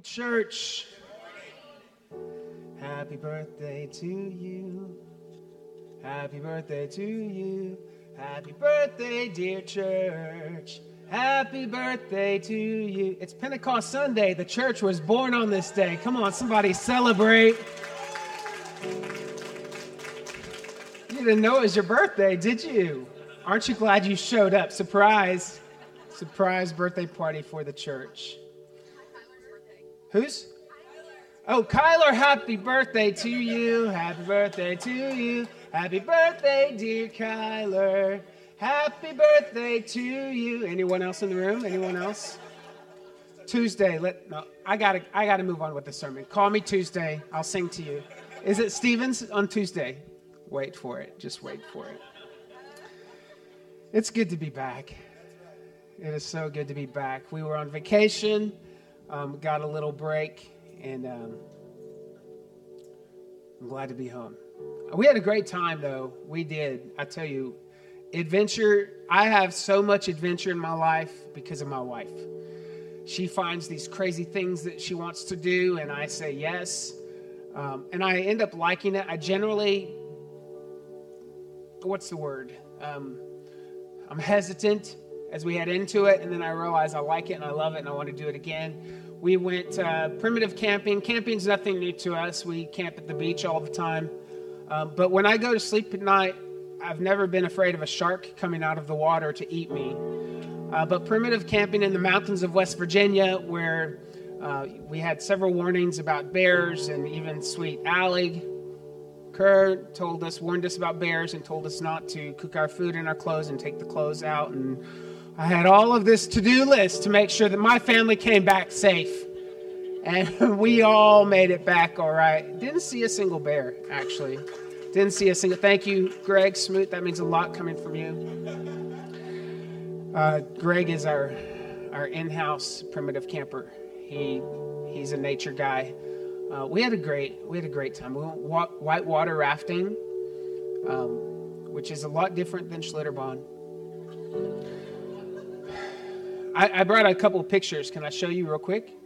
Church, happy birthday to you. Happy birthday to you. Happy birthday, dear church. Happy birthday to you. It's Pentecost Sunday. The church was born on this day. Come on, somebody celebrate. You didn't know it was your birthday, did you? Aren't you glad you showed up? Surprise. Surprise birthday party for the church. Who's? Oh, Kyler, happy birthday to you. Happy birthday to you. Happy birthday, dear Kyler. Happy birthday to you. Anyone else in the room? Anyone else? Tuesday. Let no. I gotta. I gotta move on with the sermon. Call me Tuesday. I'll sing to you. Is it Stevens on Tuesday? Wait for it. Just wait for it. It's good to be back. It is so good to be back. We were on vacation um, got a little break, and um, I'm glad to be home. We had a great time, though. We did. I tell you, adventure. I have so much adventure in my life because of my wife. She finds these crazy things that she wants to do, and I say yes. Um, and I end up liking it. I generally, what's the word? Um, I'm hesitant as we head into it, and then I realize I like it and I love it and I want to do it again. We went uh, primitive camping. Camping's nothing new to us. We camp at the beach all the time. Um, but when I go to sleep at night, I've never been afraid of a shark coming out of the water to eat me. Uh, but primitive camping in the mountains of West Virginia, where uh, we had several warnings about bears and even sweet Allie. Kerr told us, warned us about bears, and told us not to cook our food in our clothes and take the clothes out. And I had all of this to do list to make sure that my family came back safe. And we all made it back all right. Didn't see a single bear, actually. Didn't see a single. Thank you, Greg Smoot. That means a lot coming from you. Uh, Greg is our our in-house primitive camper. He he's a nature guy. Uh, we had a great we had a great time. We went whitewater rafting, um, which is a lot different than Schlitterbahn. I, I brought a couple of pictures. Can I show you real quick?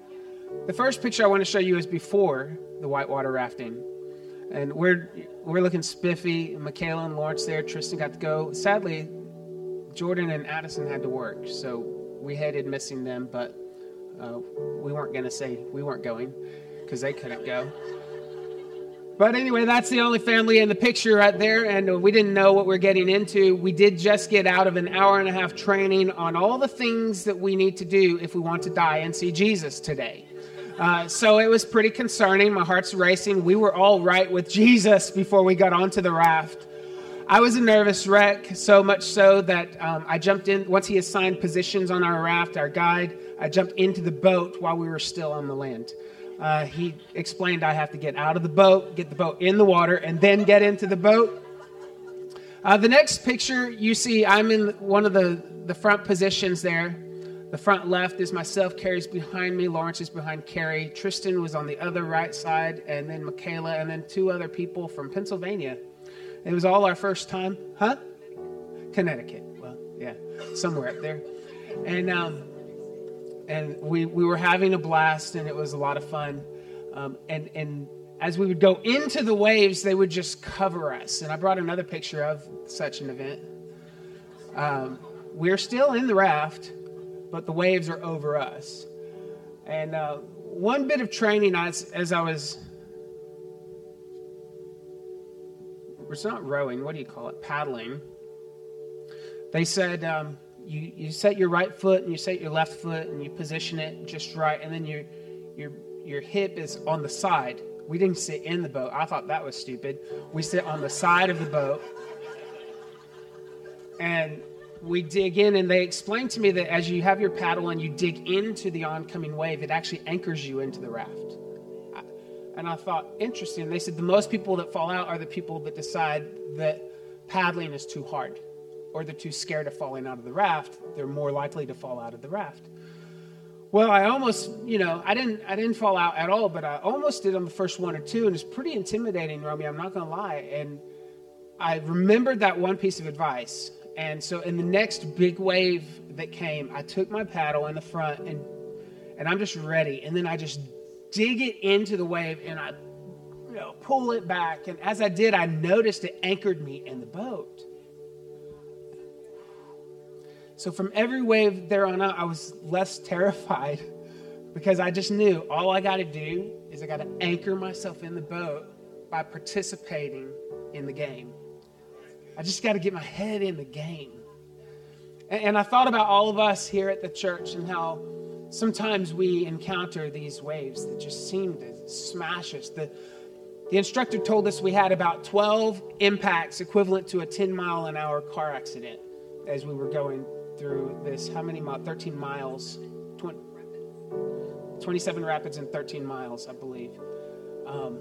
The first picture I want to show you is before the whitewater rafting. And we're, we're looking spiffy. Michaela and Lawrence there. Tristan got to go. Sadly, Jordan and Addison had to work, so we hated missing them, but uh, we weren't going to say we weren't going because they couldn't go. But anyway, that's the only family in the picture right there, and we didn't know what we are getting into. We did just get out of an hour and a half training on all the things that we need to do if we want to die and see Jesus today. Uh, so it was pretty concerning. My heart's racing. We were all right with Jesus before we got onto the raft. I was a nervous wreck, so much so that um, I jumped in. Once he assigned positions on our raft, our guide, I jumped into the boat while we were still on the land uh, he explained I have to get out of the boat, get the boat in the water, and then get into the boat. Uh, the next picture you see, I'm in one of the, the front positions there. The front left is myself, Carrie's behind me, Lawrence is behind Carrie, Tristan was on the other right side, and then Michaela, and then two other people from Pennsylvania. It was all our first time, huh? Connecticut. Well, yeah, somewhere up there. And um, and we, we were having a blast and it was a lot of fun. Um, and, and as we would go into the waves they would just cover us. And i brought another picture of such an event. Um, we're still in the raft but the waves are over us. And uh, one bit of training as, as i was it's not rowing what do you call it? Paddling. They said um, you, you set your right foot and you set your left foot and you position it just right, and then your your your hip is on the side. We didn't sit in the boat. I thought that was stupid. We sit on the side of the boat, and we dig in. And they explained to me that as you have your paddle and you dig into the oncoming wave, it actually anchors you into the raft. And I thought, interesting. They said the most people that fall out are the people that decide that paddling is too hard or they're too scared of falling out of the raft, they're more likely to fall out of the raft. Well, I almost, you know, I didn't, I didn't fall out at all, but I almost did on the first one or two, and it's pretty intimidating, Romy. I'm not to lie. And I remembered that one piece of advice, and so in the next big wave that came, I took my paddle in the front and and I'm just ready. And then I just dig it into the wave and I you know, pull it back. And as I did, I noticed it anchored me in the boat. So from every wave there on out, I was less terrified because I just knew all I got to do is I got to anchor myself in the boat by participating in the game. I just got to get my head in the game. And, and I thought about all of us here at the church and how sometimes we encounter these waves that just seem to smash us. The, the instructor told us we had about 12 impacts equivalent to a 10 mile an hour car accident as we were going through this. How many miles? 13 miles. 20, 27 rapids and 13 miles, I believe. Um,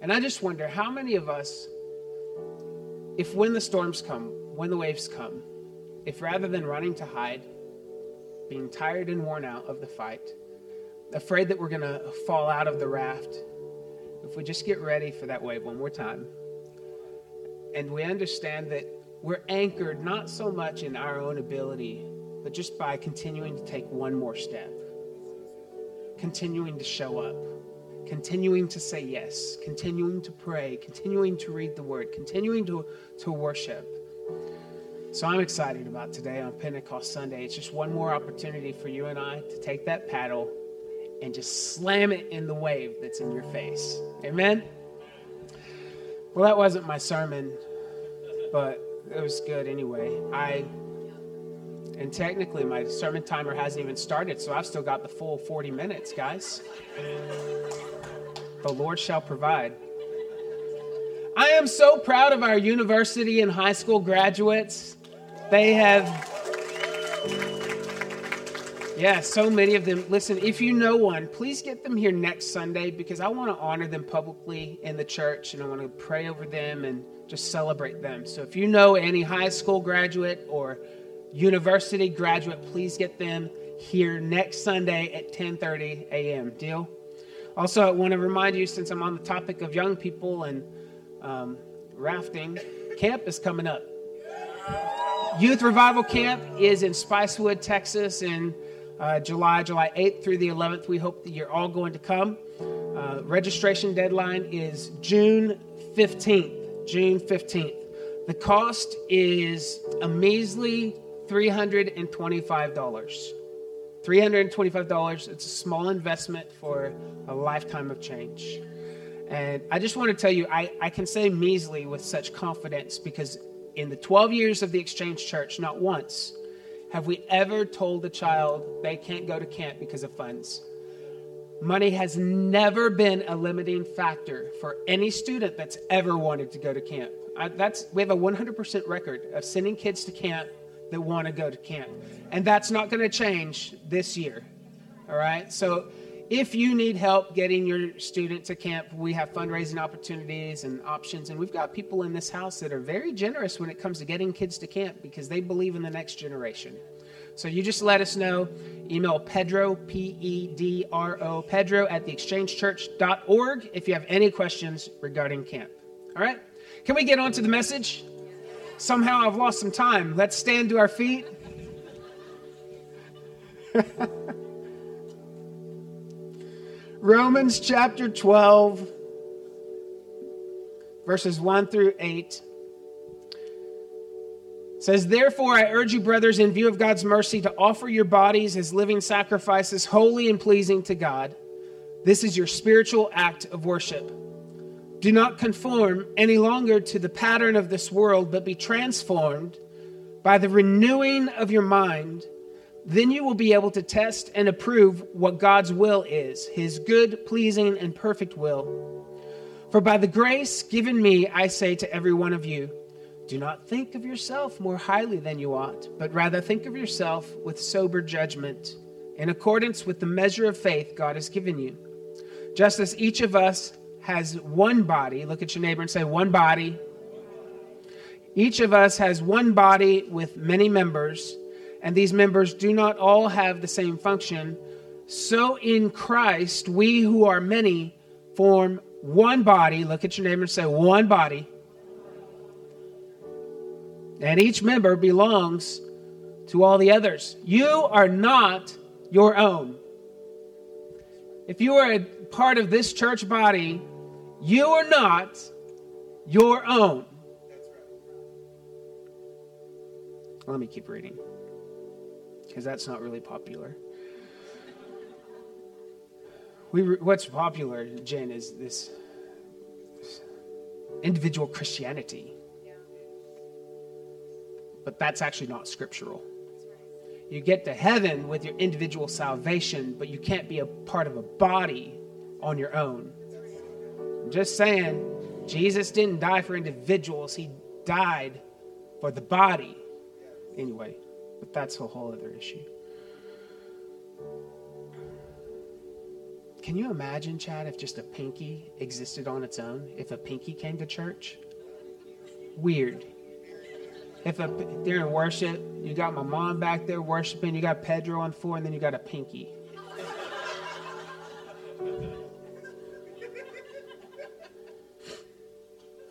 and I just wonder how many of us, if when the storms come, when the waves come, if rather than running to hide, being tired and worn out of the fight, afraid that we're going to fall out of the raft, if we just get ready for that wave one more time, and we understand that we're anchored not so much in our own ability, but just by continuing to take one more step, continuing to show up, continuing to say yes, continuing to pray, continuing to read the word, continuing to, to worship. So I'm excited about today on Pentecost Sunday. It's just one more opportunity for you and I to take that paddle and just slam it in the wave that's in your face. Amen? Well, that wasn't my sermon, but it was good anyway. I and technically my sermon timer hasn't even started, so I've still got the full 40 minutes, guys. The Lord shall provide. I am so proud of our university and high school graduates. They have yeah, so many of them. Listen, if you know one, please get them here next Sunday because I want to honor them publicly in the church and I want to pray over them and just celebrate them. So if you know any high school graduate or university graduate, please get them here next Sunday at 10:30 a.m. Deal? Also, I want to remind you, since I'm on the topic of young people and um, rafting, camp is coming up. Youth Revival Camp is in Spicewood, Texas, in uh, July, July 8th through the 11th. We hope that you're all going to come. Uh, registration deadline is June 15th. June 15th. The cost is a measly $325. $325. It's a small investment for a lifetime of change. And I just want to tell you, I, I can say measly with such confidence because in the 12 years of the Exchange Church, not once have we ever told a child they can't go to camp because of funds? Money has never been a limiting factor for any student that's ever wanted to go to camp. I, that's, we have a 100% record of sending kids to camp that want to go to camp. And that's not going to change this year. All right? So if you need help getting your student to camp, we have fundraising opportunities and options. And we've got people in this house that are very generous when it comes to getting kids to camp because they believe in the next generation. So you just let us know. Email Pedro, P E D R O, Pedro at theexchangechurch.org if you have any questions regarding camp. All right? Can we get on to the message? Somehow I've lost some time. Let's stand to our feet. Romans chapter 12, verses 1 through 8 says, Therefore, I urge you, brothers, in view of God's mercy, to offer your bodies as living sacrifices, holy and pleasing to God. This is your spiritual act of worship. Do not conform any longer to the pattern of this world, but be transformed by the renewing of your mind. Then you will be able to test and approve what God's will is, his good, pleasing, and perfect will. For by the grace given me, I say to every one of you, do not think of yourself more highly than you ought, but rather think of yourself with sober judgment, in accordance with the measure of faith God has given you. Just as each of us has one body. Look at your neighbor and say, one body. Each of us has one body with many members, and these members do not all have the same function. So in Christ, we who are many form one body. Look at your neighbor and say, one body. And each member belongs to all the others. You are not your own. If you are a part of this church body, you are not your own. Let me keep reading because that's not really popular. We, what's popular, Jen, is this, this individual Christianity. But that's actually not scriptural. You get to heaven with your individual salvation, but you can't be a part of a body on your own. I'm just saying, Jesus didn't die for individuals, He died for the body. Anyway, but that's a whole other issue. Can you imagine, Chad, if just a pinky existed on its own? If a pinky came to church? Weird. If a, during worship, you got my mom back there worshiping, you got Pedro on four, and then you got a pinky.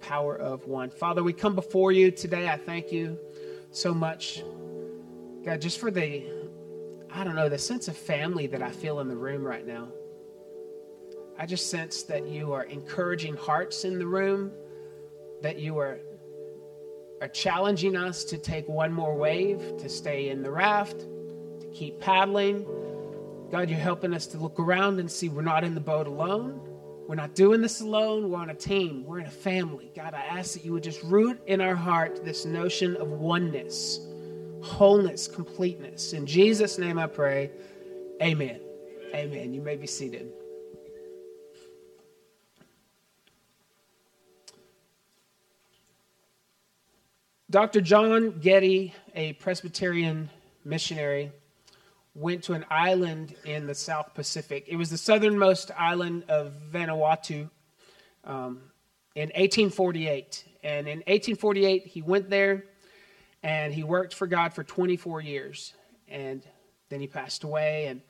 power of one. Father, we come before you today. I thank you so much, God, just for the, I don't know, the sense of family that I feel in the room right now. I just sense that you are encouraging hearts in the room, that you are, are challenging us to take one more wave, to stay in the raft, to keep paddling. God, you're helping us to look around and see we're not in the boat alone we're not doing this alone. We're on a team. We're in a family. God, I ask that you would just root in our heart this notion of oneness, wholeness, completeness. In Jesus' name I pray. Amen. Amen. You may be seated. Dr. John Geddie, a Presbyterian missionary, went to an island in the South Pacific. It was the southernmost island of Vanuatu um, in 1848. And in 1848, he went there and he worked for God for 24 years. And then he passed away. And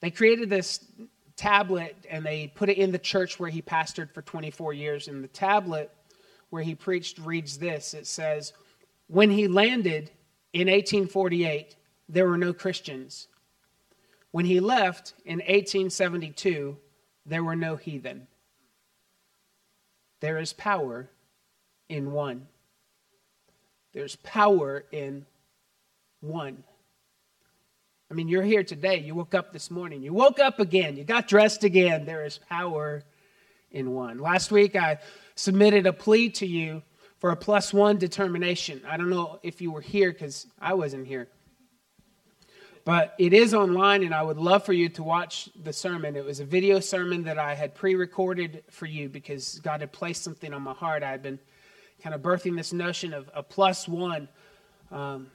they created this tablet and they put it in the church where he pastored for 24 years. And the tablet where he preached reads this it says, When he landed in 1848, there were no Christians. When he left in 1872, there were no heathen. There is power in one. There's power in one. I mean, you're here today. You woke up this morning. You woke up again. You got dressed again. There is power in one. Last week, I submitted a plea to you for a plus one determination. I don't know if you were here because I wasn't here. But it is online, and I would love for you to watch the sermon. It was a video sermon that I had pre recorded for you because God had placed something on my heart. I had been kind of birthing this notion of a plus one um,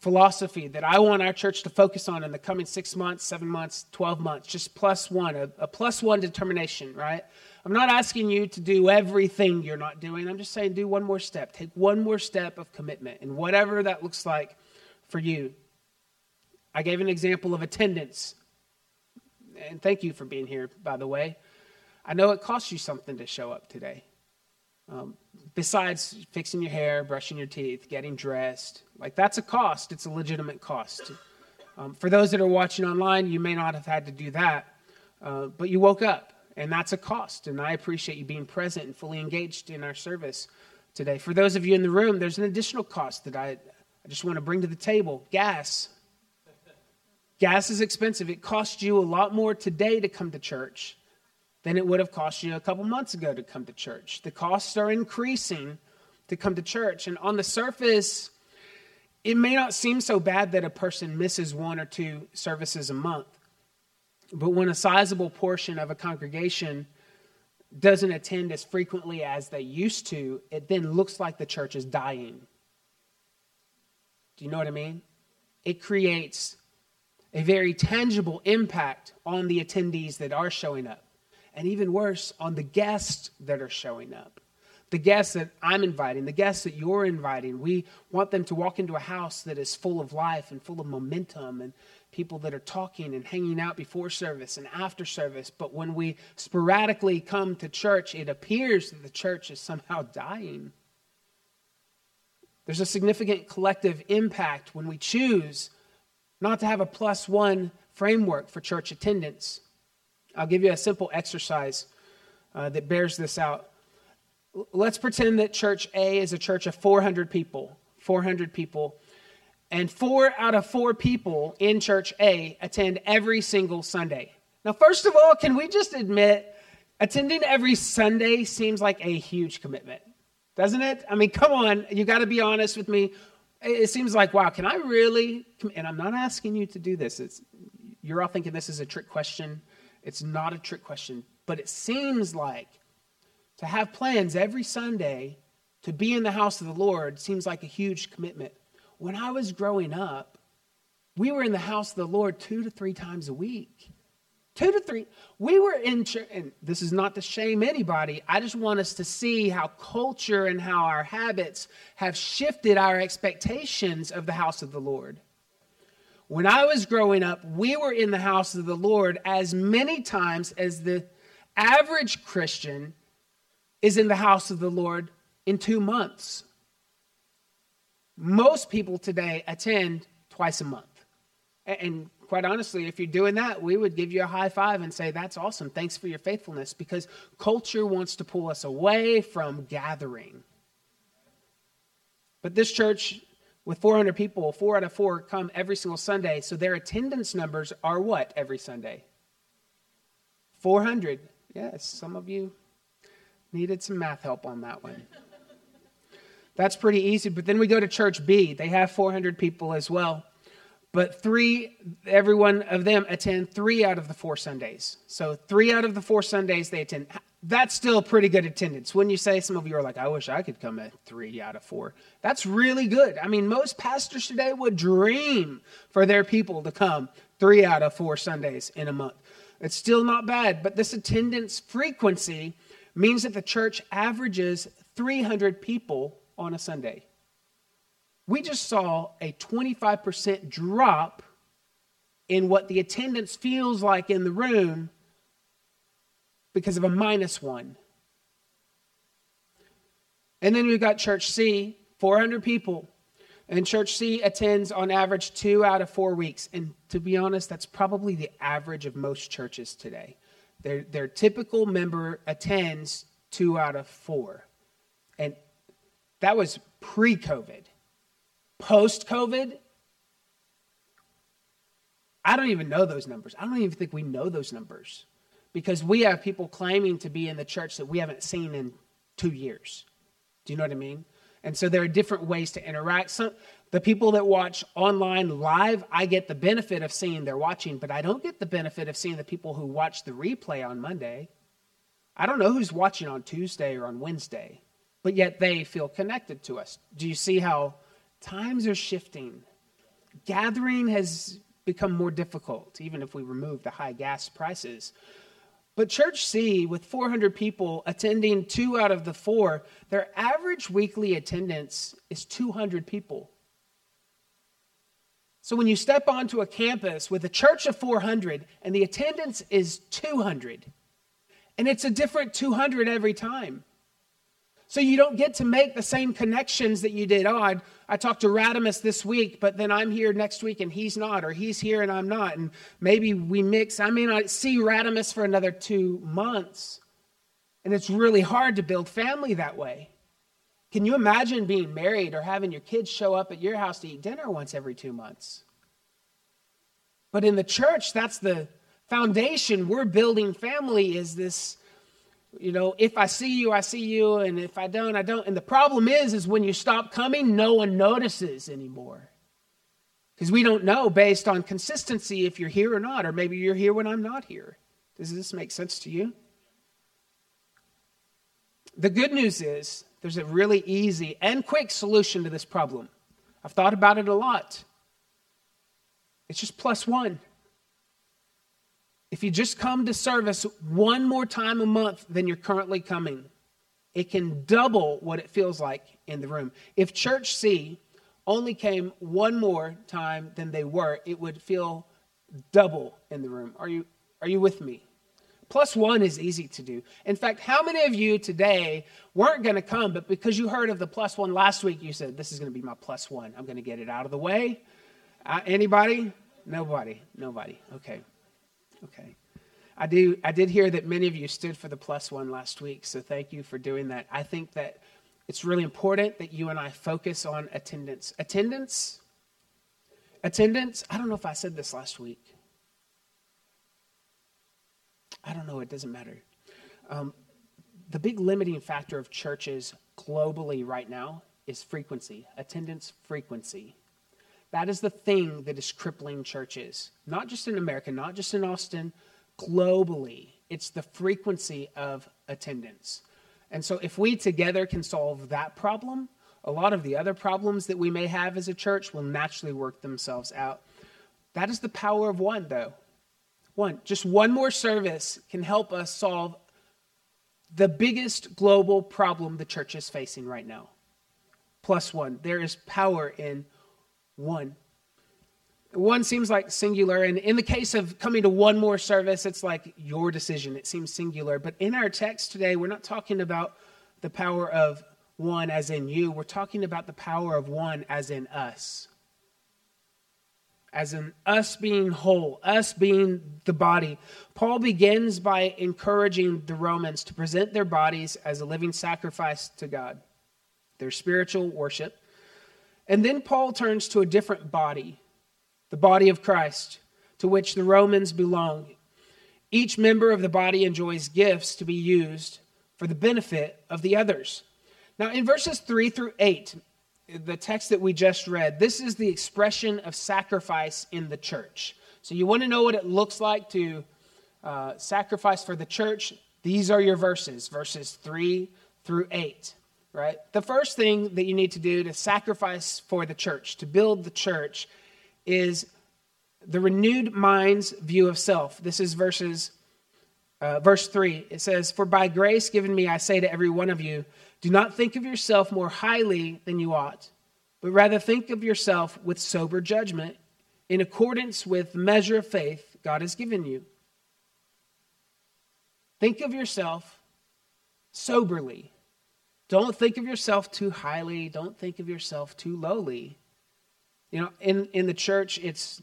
philosophy that I want our church to focus on in the coming six months, seven months, 12 months. Just plus one, a, a plus one determination, right? I'm not asking you to do everything you're not doing. I'm just saying do one more step. Take one more step of commitment, and whatever that looks like for you. I gave an example of attendance. And thank you for being here, by the way. I know it costs you something to show up today. Um, besides fixing your hair, brushing your teeth, getting dressed, like that's a cost. It's a legitimate cost. Um, for those that are watching online, you may not have had to do that, uh, but you woke up, and that's a cost. And I appreciate you being present and fully engaged in our service today. For those of you in the room, there's an additional cost that I, I just want to bring to the table gas. Gas is expensive. It costs you a lot more today to come to church than it would have cost you a couple months ago to come to church. The costs are increasing to come to church. And on the surface, it may not seem so bad that a person misses one or two services a month. But when a sizable portion of a congregation doesn't attend as frequently as they used to, it then looks like the church is dying. Do you know what I mean? it creates a very tangible impact on the attendees that are showing up, and even worse, on the guests that are showing up. The guests that I'm inviting, the guests that you're inviting, we want them to walk into a house that is full of life and full of momentum and people that are talking and hanging out before service and after service. But when we sporadically come to church, it appears that the church is somehow dying. There's a significant collective impact when we choose not to have a plus one framework for church attendance. I'll give you a simple exercise uh, that bears this out. Let's pretend that church A is a church of 400 people. 400 people and four out of four people in church A attend every single Sunday. Now, first of all, can we just admit attending every Sunday seems like a huge commitment, doesn't it? I mean, come on, you got to be honest with me. It seems like, wow, can I really? And I'm not asking you to do this. It's, you're all thinking this is a trick question. It's not a trick question, but it seems like to have plans every Sunday to be in the house of the Lord seems like a huge commitment. When I was growing up, we were in the house of the Lord two to three times a week. Two to three. We were in and this is not to shame anybody. I just want us to see how culture and how our habits have shifted our expectations of the house of the Lord. When I was growing up, we were in the house of the Lord as many times as the average Christian is in the house of the Lord in two months. Most people today attend twice a month. And quite honestly, if you're doing that, we would give you a high five and say, That's awesome. Thanks for your faithfulness. Because culture wants to pull us away from gathering. But this church, with 400 people, four out of four come every single Sunday. So their attendance numbers are what every Sunday? 400. Yes, some of you needed some math help on that one. That's pretty easy. But then we go to church B. They have 400 people as well. But three, every one of them attend three out of the four Sundays. So three out of the four Sundays they attend. That's still pretty good attendance. When you say some of you are like, I wish I could come at three out of four. That's really good. I mean, most pastors today would dream for their people to come three out of four Sundays in a month. It's still not bad, but this attendance frequency means that the church averages 300 people on a Sunday. We just saw a 25% drop in what the attendance feels like in the room because of a minus one. And then we've got Church C, 400 people. And Church C attends on average two out of four weeks. And to be honest, that's probably the average of most churches today. Their, their typical member attends two out of four. And that was pre COVID. Post COVID, I don't even know those numbers. I don't even think we know those numbers because we have people claiming to be in the church that we haven't seen in two years. Do you know what I mean? And so there are different ways to interact. Some, the people that watch online live, I get the benefit of seeing they're watching, but I don't get the benefit of seeing the people who watch the replay on Monday. I don't know who's watching on Tuesday or on Wednesday but yet they feel connected to us. Do you see how times are shifting? Gathering has become more difficult, even if we remove the high gas prices. But Church C, with 400 people attending two out of the four, their average weekly attendance is 200 people. So when you step onto a campus with a church of 400 and the attendance is 200, and it's a different 200 every time. So you don't get to make the same connections that you did. Oh, I, I talked to Radimus this week, but then I'm here next week and he's not, or he's here and I'm not. And maybe we mix. I may not see Radimus for another two months. And it's really hard to build family that way. Can you imagine being married or having your kids show up at your house to eat dinner once every two months? But in the church, that's the foundation. We're building family is this you know if i see you i see you and if i don't i don't. And the problem is is when you stop coming no one notices anymore. Because we don't know based on consistency if you're here or not or maybe you're here when i'm not here. Does this make sense to you? The good news is there's a really easy and quick solution to this problem. I've thought about it a lot. It's just plus one. If you just come to service one more time a month than you're currently coming, it can double what it feels like in the room. If Church C only came one more time than they were, it would feel double in the room. Are you, are you with me? Plus one is easy to do. In fact, how many of you today weren't going to come, but because you heard of the plus one last week, you said, This is going to be my plus one. I'm going to get it out of the way. Uh, anybody? Nobody. Nobody. Okay. Okay. I do I did hear that many of you stood for the plus one last week, so thank you for doing that. I think that it's really important that you and I focus on attendance. Attendance? Attendance? I don't know if I said this last week. I don't know, it doesn't matter. Um, the big limiting factor of churches globally right now is frequency, attendance frequency. That is the thing that is crippling churches, not just in America, not just in Austin, globally. It's the frequency of attendance. And so, if we together can solve that problem, a lot of the other problems that we may have as a church will naturally work themselves out. That is the power of one, though. One, just one more service can help us solve the biggest global problem the church is facing right now. Plus one. There is power in one. One seems like singular, and in the case of coming to one more service, it's like your decision. It seems singular. But in our text today, we're not talking about the power of one as in you, we're talking about the power of one as in us. As in us being whole, us being the body. Paul begins by encouraging the Romans to present their bodies as a living sacrifice to God, their spiritual worship. And then Paul turns to a different body the body of Christ, to which the Romans belong. Each member of the body enjoys gifts to be used for the benefit of the others. Now, in verses 3 through 8, the text that we just read, this is the expression of sacrifice in the church. So, you want to know what it looks like to uh, sacrifice for the church? These are your verses, verses 3 through 8, right? The first thing that you need to do to sacrifice for the church, to build the church, is the renewed mind's view of self. This is verses uh, verse 3. It says, For by grace given me, I say to every one of you, do not think of yourself more highly than you ought, but rather think of yourself with sober judgment in accordance with the measure of faith God has given you. Think of yourself soberly. Don't think of yourself too highly. Don't think of yourself too lowly. You know, in, in the church, it's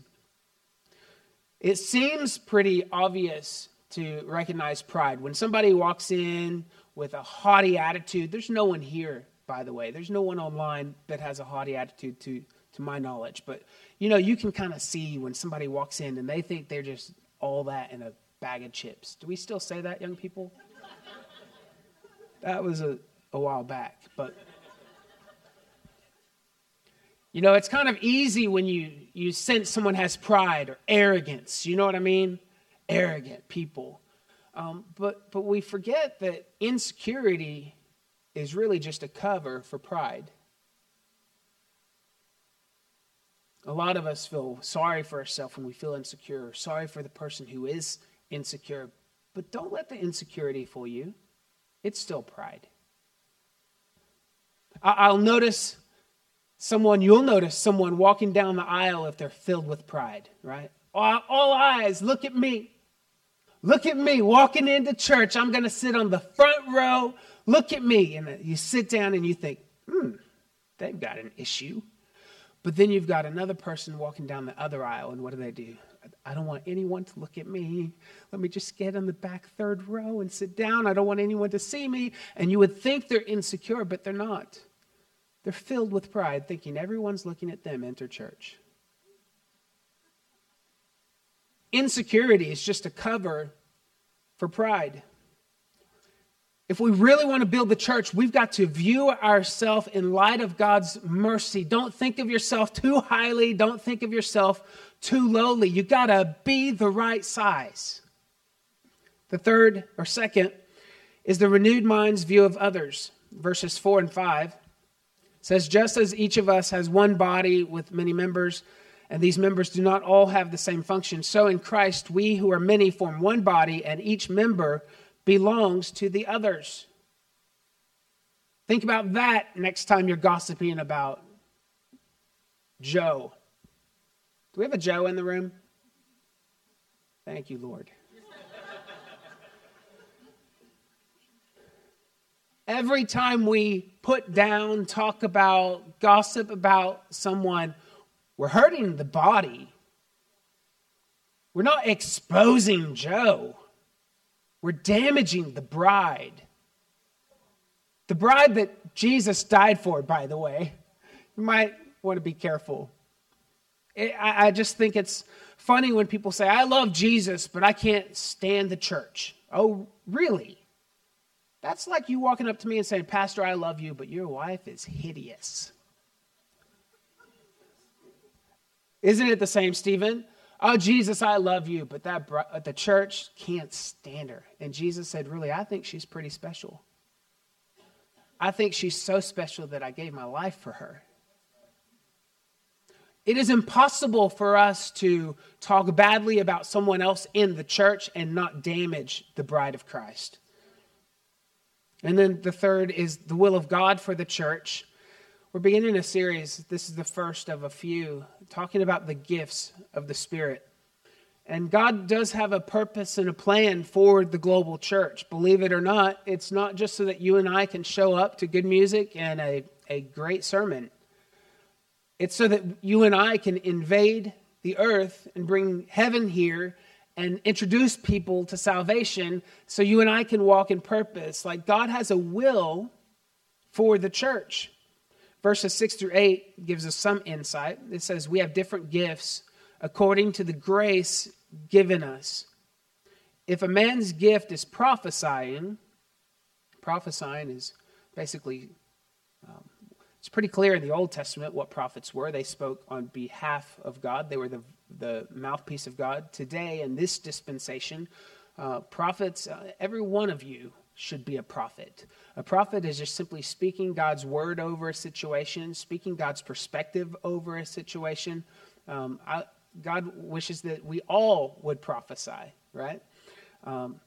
it seems pretty obvious to recognize pride. When somebody walks in with a haughty attitude, there's no one here, by the way. There's no one online that has a haughty attitude to, to my knowledge. But you know, you can kind of see when somebody walks in and they think they're just all that in a bag of chips. Do we still say that, young people? that was a, a while back, but you know, it's kind of easy when you, you sense someone has pride or arrogance. You know what I mean? Arrogant people. Um, but, but we forget that insecurity is really just a cover for pride. A lot of us feel sorry for ourselves when we feel insecure, sorry for the person who is insecure. But don't let the insecurity fool you. It's still pride. I'll notice someone, you'll notice someone walking down the aisle if they're filled with pride, right? All, all eyes, look at me. Look at me walking into church. I'm going to sit on the front row. Look at me. And you sit down and you think, hmm, they've got an issue. But then you've got another person walking down the other aisle, and what do they do? I don't want anyone to look at me. Let me just get on the back third row and sit down. I don't want anyone to see me. And you would think they're insecure, but they're not. They're filled with pride, thinking everyone's looking at them enter church. Insecurity is just a cover for pride. If we really want to build the church, we've got to view ourselves in light of God's mercy. Don't think of yourself too highly. Don't think of yourself too lowly. You got to be the right size. The third or second is the renewed mind's view of others. Verses 4 and 5 says, Just as each of us has one body with many members, and these members do not all have the same function. So in Christ, we who are many form one body, and each member belongs to the others. Think about that next time you're gossiping about Joe. Do we have a Joe in the room? Thank you, Lord. Every time we put down, talk about, gossip about someone, we're hurting the body. We're not exposing Joe. We're damaging the bride. The bride that Jesus died for, by the way. You might want to be careful. I just think it's funny when people say, I love Jesus, but I can't stand the church. Oh, really? That's like you walking up to me and saying, Pastor, I love you, but your wife is hideous. Isn't it the same, Stephen? Oh, Jesus, I love you, but that the church can't stand her. And Jesus said, Really, I think she's pretty special. I think she's so special that I gave my life for her. It is impossible for us to talk badly about someone else in the church and not damage the bride of Christ. And then the third is the will of God for the church. We're beginning a series, this is the first of a few, talking about the gifts of the Spirit. And God does have a purpose and a plan for the global church. Believe it or not, it's not just so that you and I can show up to good music and a, a great sermon. It's so that you and I can invade the earth and bring heaven here and introduce people to salvation so you and I can walk in purpose. Like God has a will for the church. Verses 6 through 8 gives us some insight. It says, We have different gifts according to the grace given us. If a man's gift is prophesying, prophesying is basically um, it's pretty clear in the Old Testament what prophets were. They spoke on behalf of God, they were the, the mouthpiece of God. Today, in this dispensation, uh, prophets, uh, every one of you should be a prophet. A prophet is just simply speaking God's word over a situation, speaking God's perspective over a situation. Um, I, God wishes that we all would prophesy, right? Um,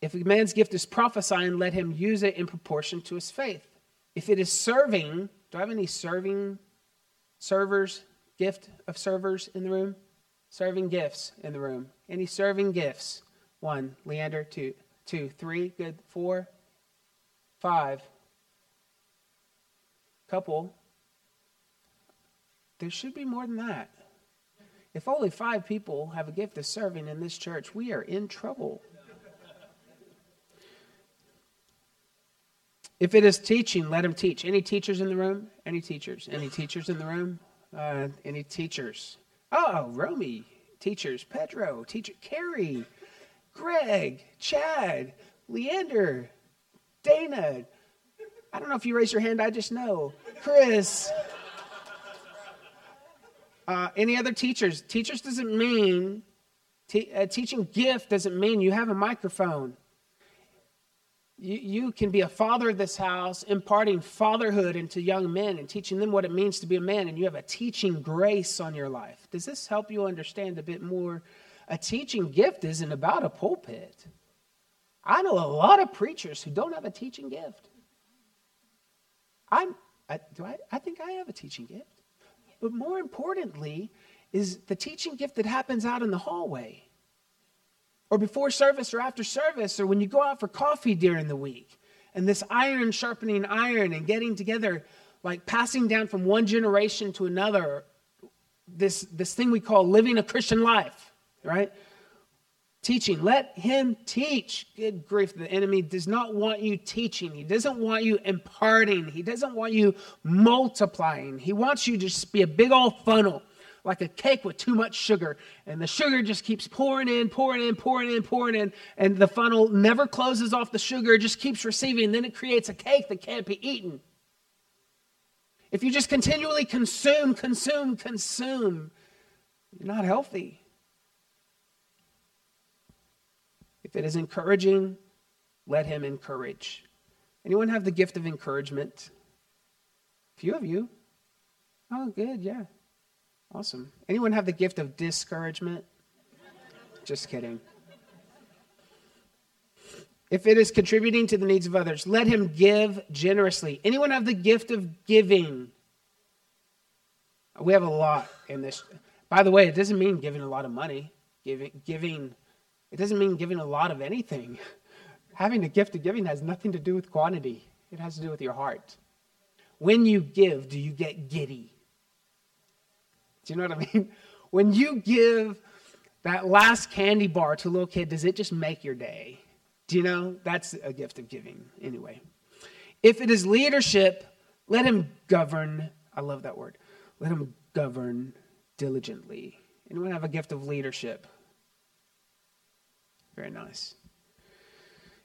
if a man's gift is prophesying, let him use it in proportion to his faith. If it is serving, do I have any serving servers, gift of servers in the room? Serving gifts in the room. Any serving gifts? One. Leander, two. Two. Three. Good. Four. Five. Couple. There should be more than that. If only five people have a gift of serving in this church, we are in trouble. If it is teaching, let him teach. Any teachers in the room? Any teachers? Any teachers in the room? Uh, any teachers? Oh, Romy, teachers. Pedro, teacher. Carrie, Greg, Chad, Leander, Dana. I don't know if you raise your hand, I just know. Chris. Uh, any other teachers? Teachers doesn't mean, a teaching gift doesn't mean you have a microphone. You, you can be a father of this house, imparting fatherhood into young men and teaching them what it means to be a man, and you have a teaching grace on your life. Does this help you understand a bit more? A teaching gift isn't about a pulpit. I know a lot of preachers who don't have a teaching gift. I'm, I, do I, I think I have a teaching gift. But more importantly, is the teaching gift that happens out in the hallway or before service or after service or when you go out for coffee during the week. And this iron sharpening iron and getting together, like passing down from one generation to another, this, this thing we call living a Christian life, right? Teaching. Let him teach. Good grief. The enemy does not want you teaching. He doesn't want you imparting. He doesn't want you multiplying. He wants you to just be a big old funnel like a cake with too much sugar. And the sugar just keeps pouring in, pouring in, pouring in, pouring in. And the funnel never closes off the sugar, it just keeps receiving. And then it creates a cake that can't be eaten. If you just continually consume, consume, consume, you're not healthy. If it is encouraging, let him encourage. Anyone have the gift of encouragement? A few of you. Oh, good, yeah. Awesome. Anyone have the gift of discouragement? Just kidding. If it is contributing to the needs of others, let him give generously. Anyone have the gift of giving? We have a lot in this. By the way, it doesn't mean giving a lot of money. Giving, giving, it doesn't mean giving a lot of anything. Having a gift of giving has nothing to do with quantity. It has to do with your heart. When you give, do you get giddy? Do you know what I mean? When you give that last candy bar to a little kid, does it just make your day? Do you know? That's a gift of giving, anyway. If it is leadership, let him govern. I love that word. Let him govern diligently. Anyone have a gift of leadership? Very nice.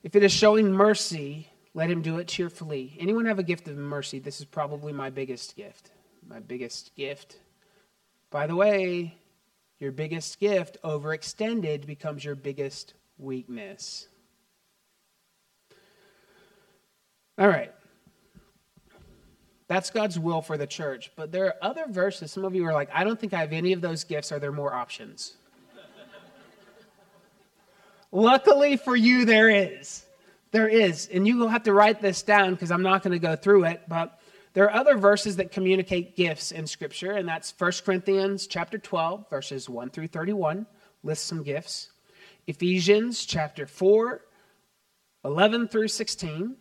If it is showing mercy, let him do it cheerfully. Anyone have a gift of mercy? This is probably my biggest gift. My biggest gift. By the way, your biggest gift overextended becomes your biggest weakness. All right. That's God's will for the church. But there are other verses. Some of you are like, I don't think I have any of those gifts. Are there more options? Luckily for you, there is. There is. And you will have to write this down because I'm not going to go through it. But there are other verses that communicate gifts in Scripture, and that's 1 Corinthians chapter 12, verses 1 through 31, lists some gifts. Ephesians chapter 4, 11 through 16,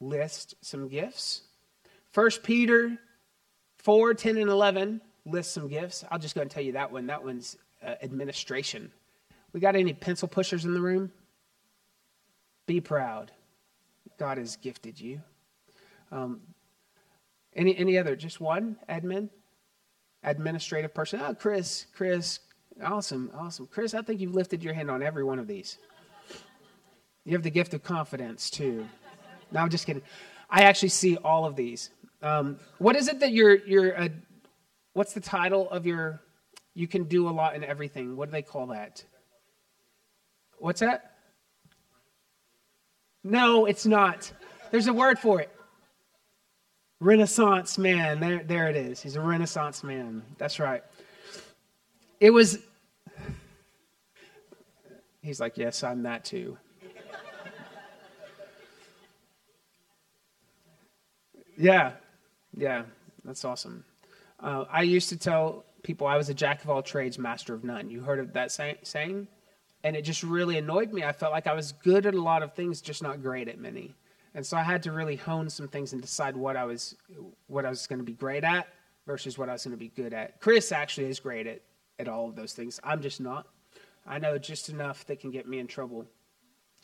list some gifts. 1 Peter 4, 10, and 11 list some gifts. I'll just go and tell you that one. That one's uh, administration. We got any pencil pushers in the room? Be proud. God has gifted you. Um, any, any other? Just one? Admin? Administrative person? Oh, Chris, Chris. Awesome, awesome. Chris, I think you've lifted your hand on every one of these. You have the gift of confidence, too. No, I'm just kidding. I actually see all of these. Um, what is it that you're you're? Uh, what's the title of your? You can do a lot in everything. What do they call that? What's that? No, it's not. There's a word for it. Renaissance man. There, there it is. He's a Renaissance man. That's right. It was. He's like, yes, I'm that too. Yeah, yeah, that's awesome. Uh, I used to tell people I was a jack of all trades, master of none. You heard of that say- saying? And it just really annoyed me. I felt like I was good at a lot of things, just not great at many. And so I had to really hone some things and decide what I was what I was going to be great at versus what I was going to be good at. Chris actually is great at, at all of those things. I'm just not. I know just enough that can get me in trouble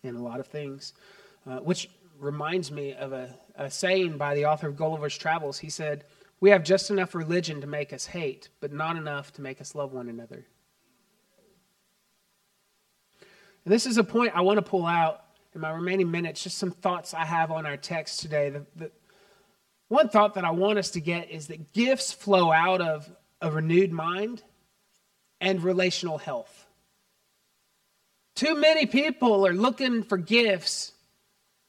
in a lot of things, uh, which reminds me of a, a saying by the author of Gulliver's Travels. He said, We have just enough religion to make us hate, but not enough to make us love one another. And this is a point I want to pull out in my remaining minutes, just some thoughts I have on our text today. The, the, one thought that I want us to get is that gifts flow out of a renewed mind and relational health. Too many people are looking for gifts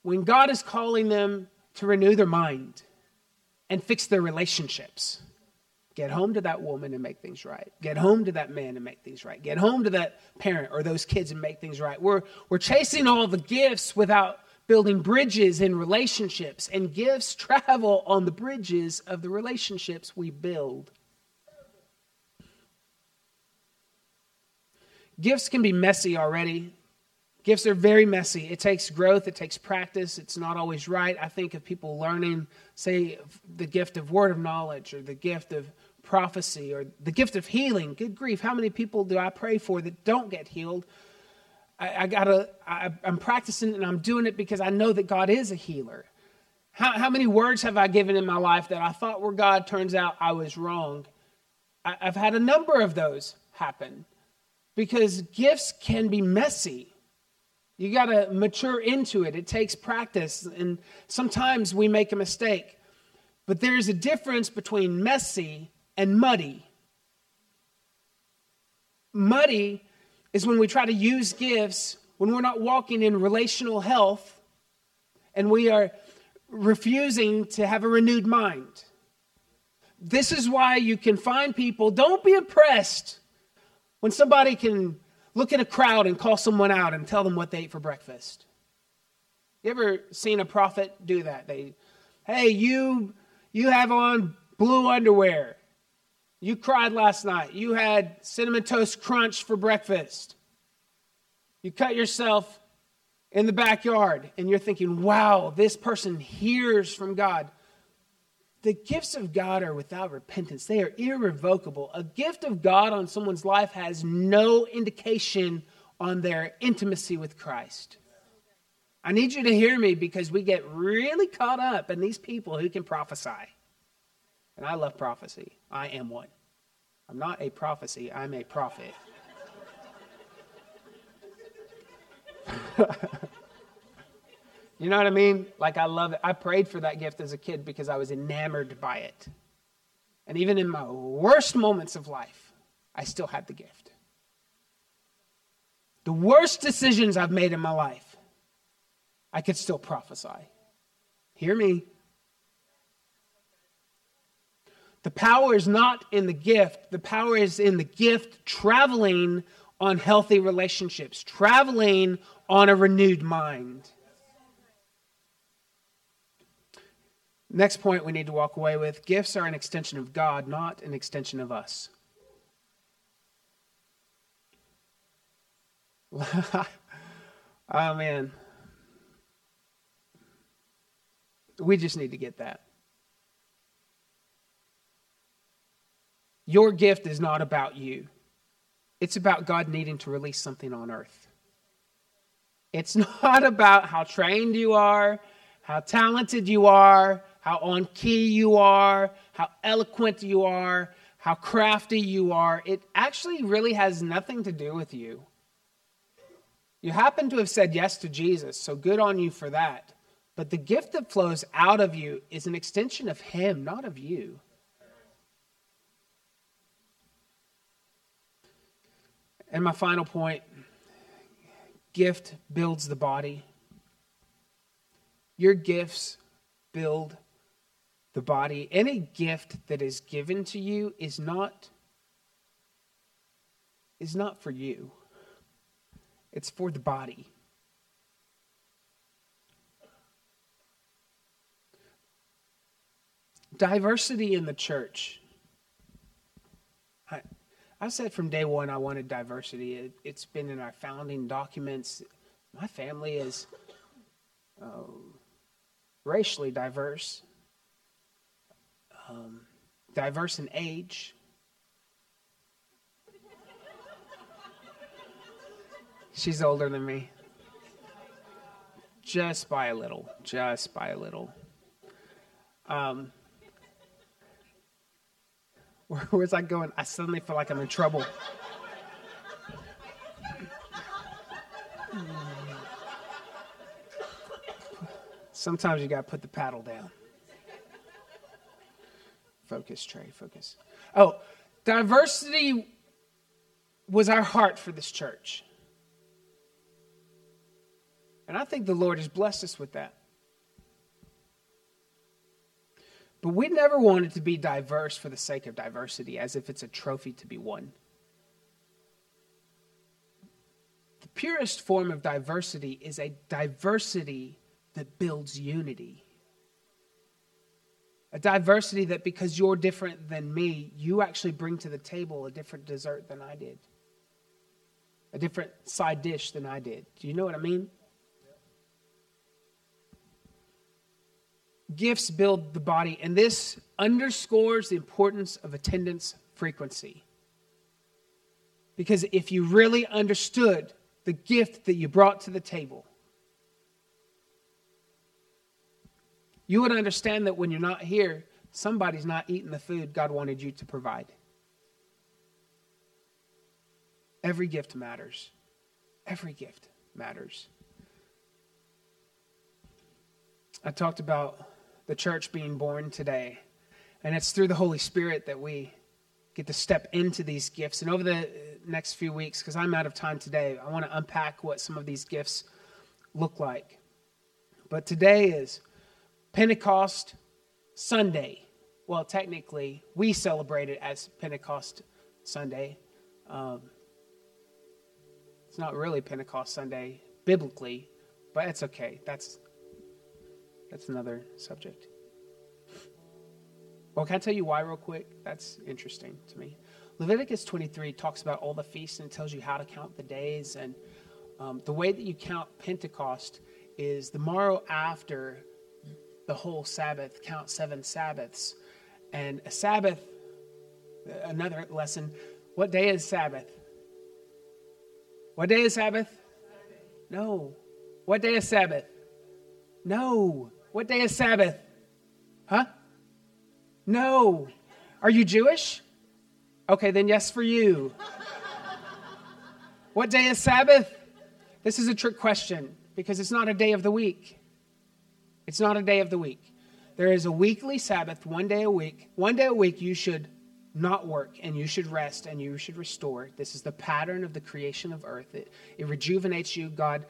when God is calling them to renew their mind and fix their relationships. Get home to that woman and make things right. Get home to that man and make things right. Get home to that parent or those kids and make things right. We're, we're chasing all the gifts without building bridges in relationships, and gifts travel on the bridges of the relationships we build. Gifts can be messy already. Gifts are very messy. It takes growth, it takes practice. It's not always right. I think of people learning, say, the gift of word of knowledge or the gift of prophecy or the gift of healing. Good grief, how many people do I pray for that don't get healed? I, I gotta, I, am practicing and I'm doing it because I know that God is a healer. How, how many words have I given in my life that I thought were God? Turns out I was wrong. I, I've had a number of those happen because gifts can be messy. You got to mature into it. It takes practice, and sometimes we make a mistake. But there's a difference between messy and muddy. Muddy is when we try to use gifts when we're not walking in relational health and we are refusing to have a renewed mind. This is why you can find people. Don't be impressed when somebody can look at a crowd and call someone out and tell them what they ate for breakfast. You ever seen a prophet do that? They, hey, you, you have on blue underwear. You cried last night. You had cinnamon toast crunch for breakfast. You cut yourself in the backyard and you're thinking, wow, this person hears from God. The gifts of God are without repentance, they are irrevocable. A gift of God on someone's life has no indication on their intimacy with Christ. I need you to hear me because we get really caught up in these people who can prophesy. And I love prophecy. I am one. I'm not a prophecy, I'm a prophet. you know what I mean? Like, I love it. I prayed for that gift as a kid because I was enamored by it. And even in my worst moments of life, I still had the gift. The worst decisions I've made in my life, I could still prophesy. Hear me. The power is not in the gift, the power is in the gift traveling on healthy relationships, traveling on a renewed mind. Next point we need to walk away with gifts are an extension of God, not an extension of us. oh, man. We just need to get that. Your gift is not about you, it's about God needing to release something on earth. It's not about how trained you are, how talented you are, how on key you are, how eloquent you are, how crafty you are. It actually really has nothing to do with you. You happen to have said yes to Jesus, so good on you for that. But the gift that flows out of you is an extension of Him, not of you. And my final point gift builds the body. Your gifts build the body. Any gift that is given to you is not is not for you. It's for the body. Diversity in the church I said from day one I wanted diversity. It, has been in our founding documents. My family is uh, racially diverse, um, diverse in age. She's older than me. Just by a little. Just by a little. Um, Where's that going? I suddenly feel like I'm in trouble. Sometimes you got to put the paddle down. Focus, Trey, focus. Oh, diversity was our heart for this church. And I think the Lord has blessed us with that. But we never wanted to be diverse for the sake of diversity, as if it's a trophy to be won. The purest form of diversity is a diversity that builds unity. A diversity that because you're different than me, you actually bring to the table a different dessert than I did, a different side dish than I did. Do you know what I mean? Gifts build the body, and this underscores the importance of attendance frequency. Because if you really understood the gift that you brought to the table, you would understand that when you're not here, somebody's not eating the food God wanted you to provide. Every gift matters. Every gift matters. I talked about the church being born today. And it's through the Holy Spirit that we get to step into these gifts. And over the next few weeks, because I'm out of time today, I want to unpack what some of these gifts look like. But today is Pentecost Sunday. well, technically, we celebrate it as Pentecost Sunday. Um, it's not really Pentecost Sunday biblically, but it's okay. That's that's another subject. Well, can I tell you why, real quick? That's interesting to me. Leviticus 23 talks about all the feasts and tells you how to count the days. And um, the way that you count Pentecost is the morrow after the whole Sabbath, count seven Sabbaths. And a Sabbath, another lesson, what day is Sabbath? What day is Sabbath? No. What day is Sabbath? No. What day is Sabbath? Huh? No. Are you Jewish? Okay, then yes for you. what day is Sabbath? This is a trick question because it's not a day of the week. It's not a day of the week. There is a weekly Sabbath, one day a week. One day a week you should not work and you should rest and you should restore. This is the pattern of the creation of earth. It, it rejuvenates you. God,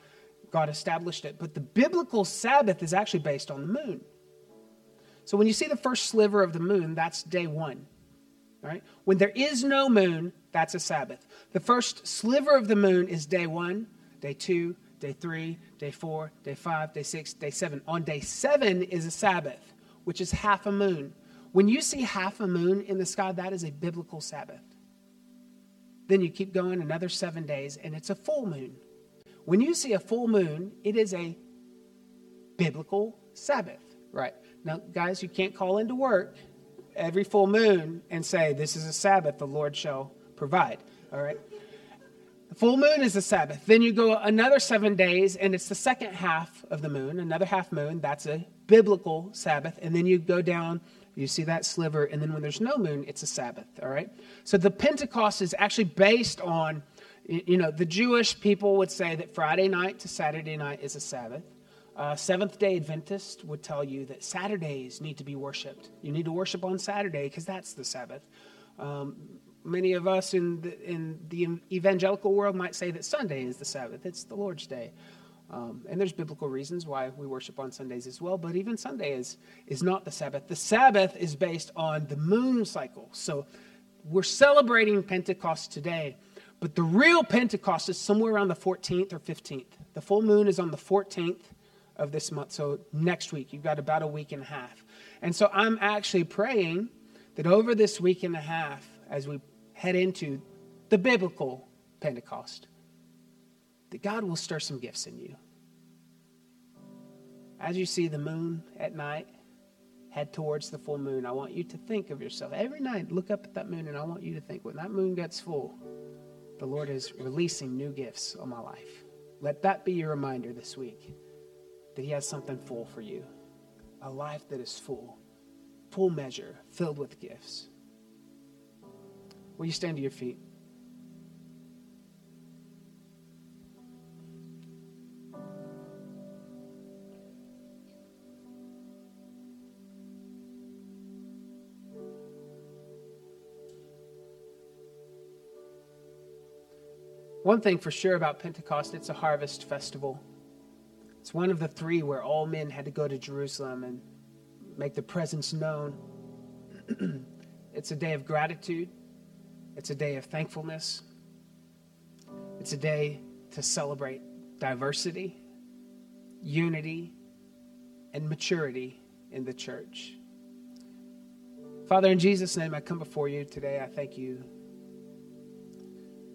God established it. But the biblical Sabbath is actually based on the moon. So when you see the first sliver of the moon, that's day one. Right? When there is no moon, that's a Sabbath. The first sliver of the moon is day one, day two, day three, day four, day five, day six, day seven. On day seven is a Sabbath, which is half a moon. When you see half a moon in the sky, that is a biblical Sabbath. Then you keep going another seven days, and it's a full moon. When you see a full moon, it is a biblical Sabbath. Right. Now, guys, you can't call into work every full moon and say, This is a Sabbath the Lord shall provide. All right? Full moon is the Sabbath. Then you go another seven days, and it's the second half of the moon, another half moon. That's a biblical Sabbath. And then you go down, you see that sliver, and then when there's no moon, it's a Sabbath. All right? So the Pentecost is actually based on, you know, the Jewish people would say that Friday night to Saturday night is a Sabbath. Uh, Seventh day Adventist would tell you that Saturdays need to be worshiped. You need to worship on Saturday because that's the Sabbath. Um, many of us in the, in the evangelical world might say that Sunday is the Sabbath, it's the Lord's day. Um, and there's biblical reasons why we worship on Sundays as well, but even Sunday is, is not the Sabbath. The Sabbath is based on the moon cycle. So we're celebrating Pentecost today, but the real Pentecost is somewhere around the 14th or 15th. The full moon is on the 14th of this month. So next week, you've got about a week and a half. And so I'm actually praying that over this week and a half, as we head into the biblical Pentecost, that God will stir some gifts in you. As you see the moon at night, head towards the full moon. I want you to think of yourself. Every night, look up at that moon, and I want you to think when that moon gets full, the Lord is releasing new gifts on my life. Let that be your reminder this week that He has something full for you a life that is full, full measure, filled with gifts. Will you stand to your feet? One thing for sure about Pentecost, it's a harvest festival. It's one of the three where all men had to go to Jerusalem and make the presence known. it's a day of gratitude, it's a day of thankfulness, it's a day to celebrate diversity, unity, and maturity in the church. Father, in Jesus' name, I come before you today. I thank you.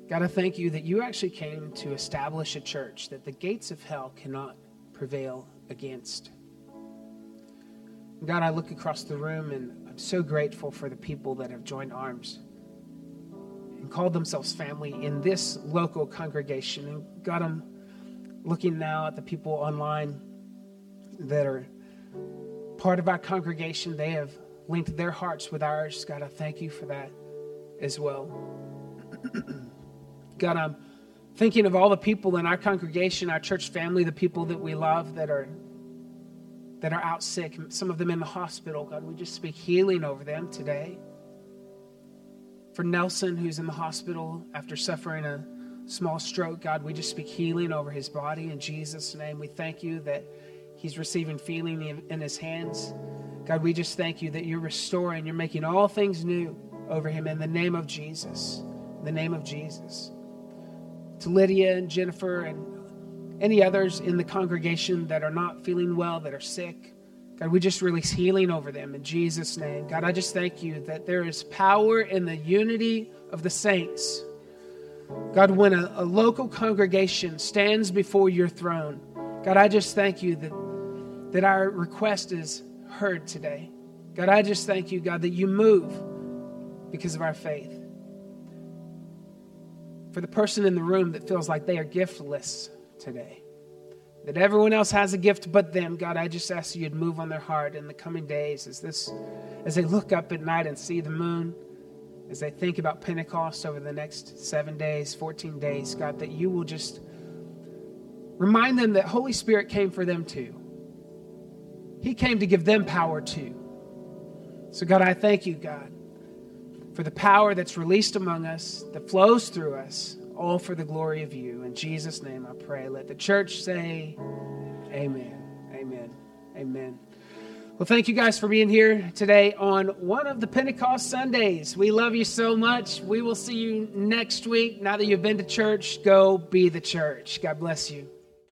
God, I thank you that you actually came to establish a church that the gates of hell cannot prevail against. God, I look across the room and I'm so grateful for the people that have joined arms and called themselves family in this local congregation. And God, I'm looking now at the people online that are part of our congregation. They have linked their hearts with ours. God, I thank you for that as well. God, I'm thinking of all the people in our congregation, our church family, the people that we love that are that are out sick, some of them in the hospital. God, we just speak healing over them today. For Nelson, who's in the hospital after suffering a small stroke, God, we just speak healing over his body in Jesus' name. We thank you that he's receiving feeling in his hands. God, we just thank you that you're restoring, you're making all things new over him in the name of Jesus. In the name of Jesus. To Lydia and Jennifer and any others in the congregation that are not feeling well, that are sick, God, we just release healing over them in Jesus' name. God, I just thank you that there is power in the unity of the saints. God, when a, a local congregation stands before your throne, God, I just thank you that, that our request is heard today. God, I just thank you, God, that you move because of our faith. For the person in the room that feels like they are giftless today, that everyone else has a gift but them, God, I just ask you to move on their heart in the coming days as this as they look up at night and see the moon, as they think about Pentecost over the next 7 days, 14 days, God, that you will just remind them that Holy Spirit came for them too. He came to give them power too. So God, I thank you, God, for the power that's released among us, that flows through us, all for the glory of you. In Jesus' name I pray. Let the church say, Amen. Amen. Amen. Well, thank you guys for being here today on one of the Pentecost Sundays. We love you so much. We will see you next week. Now that you've been to church, go be the church. God bless you.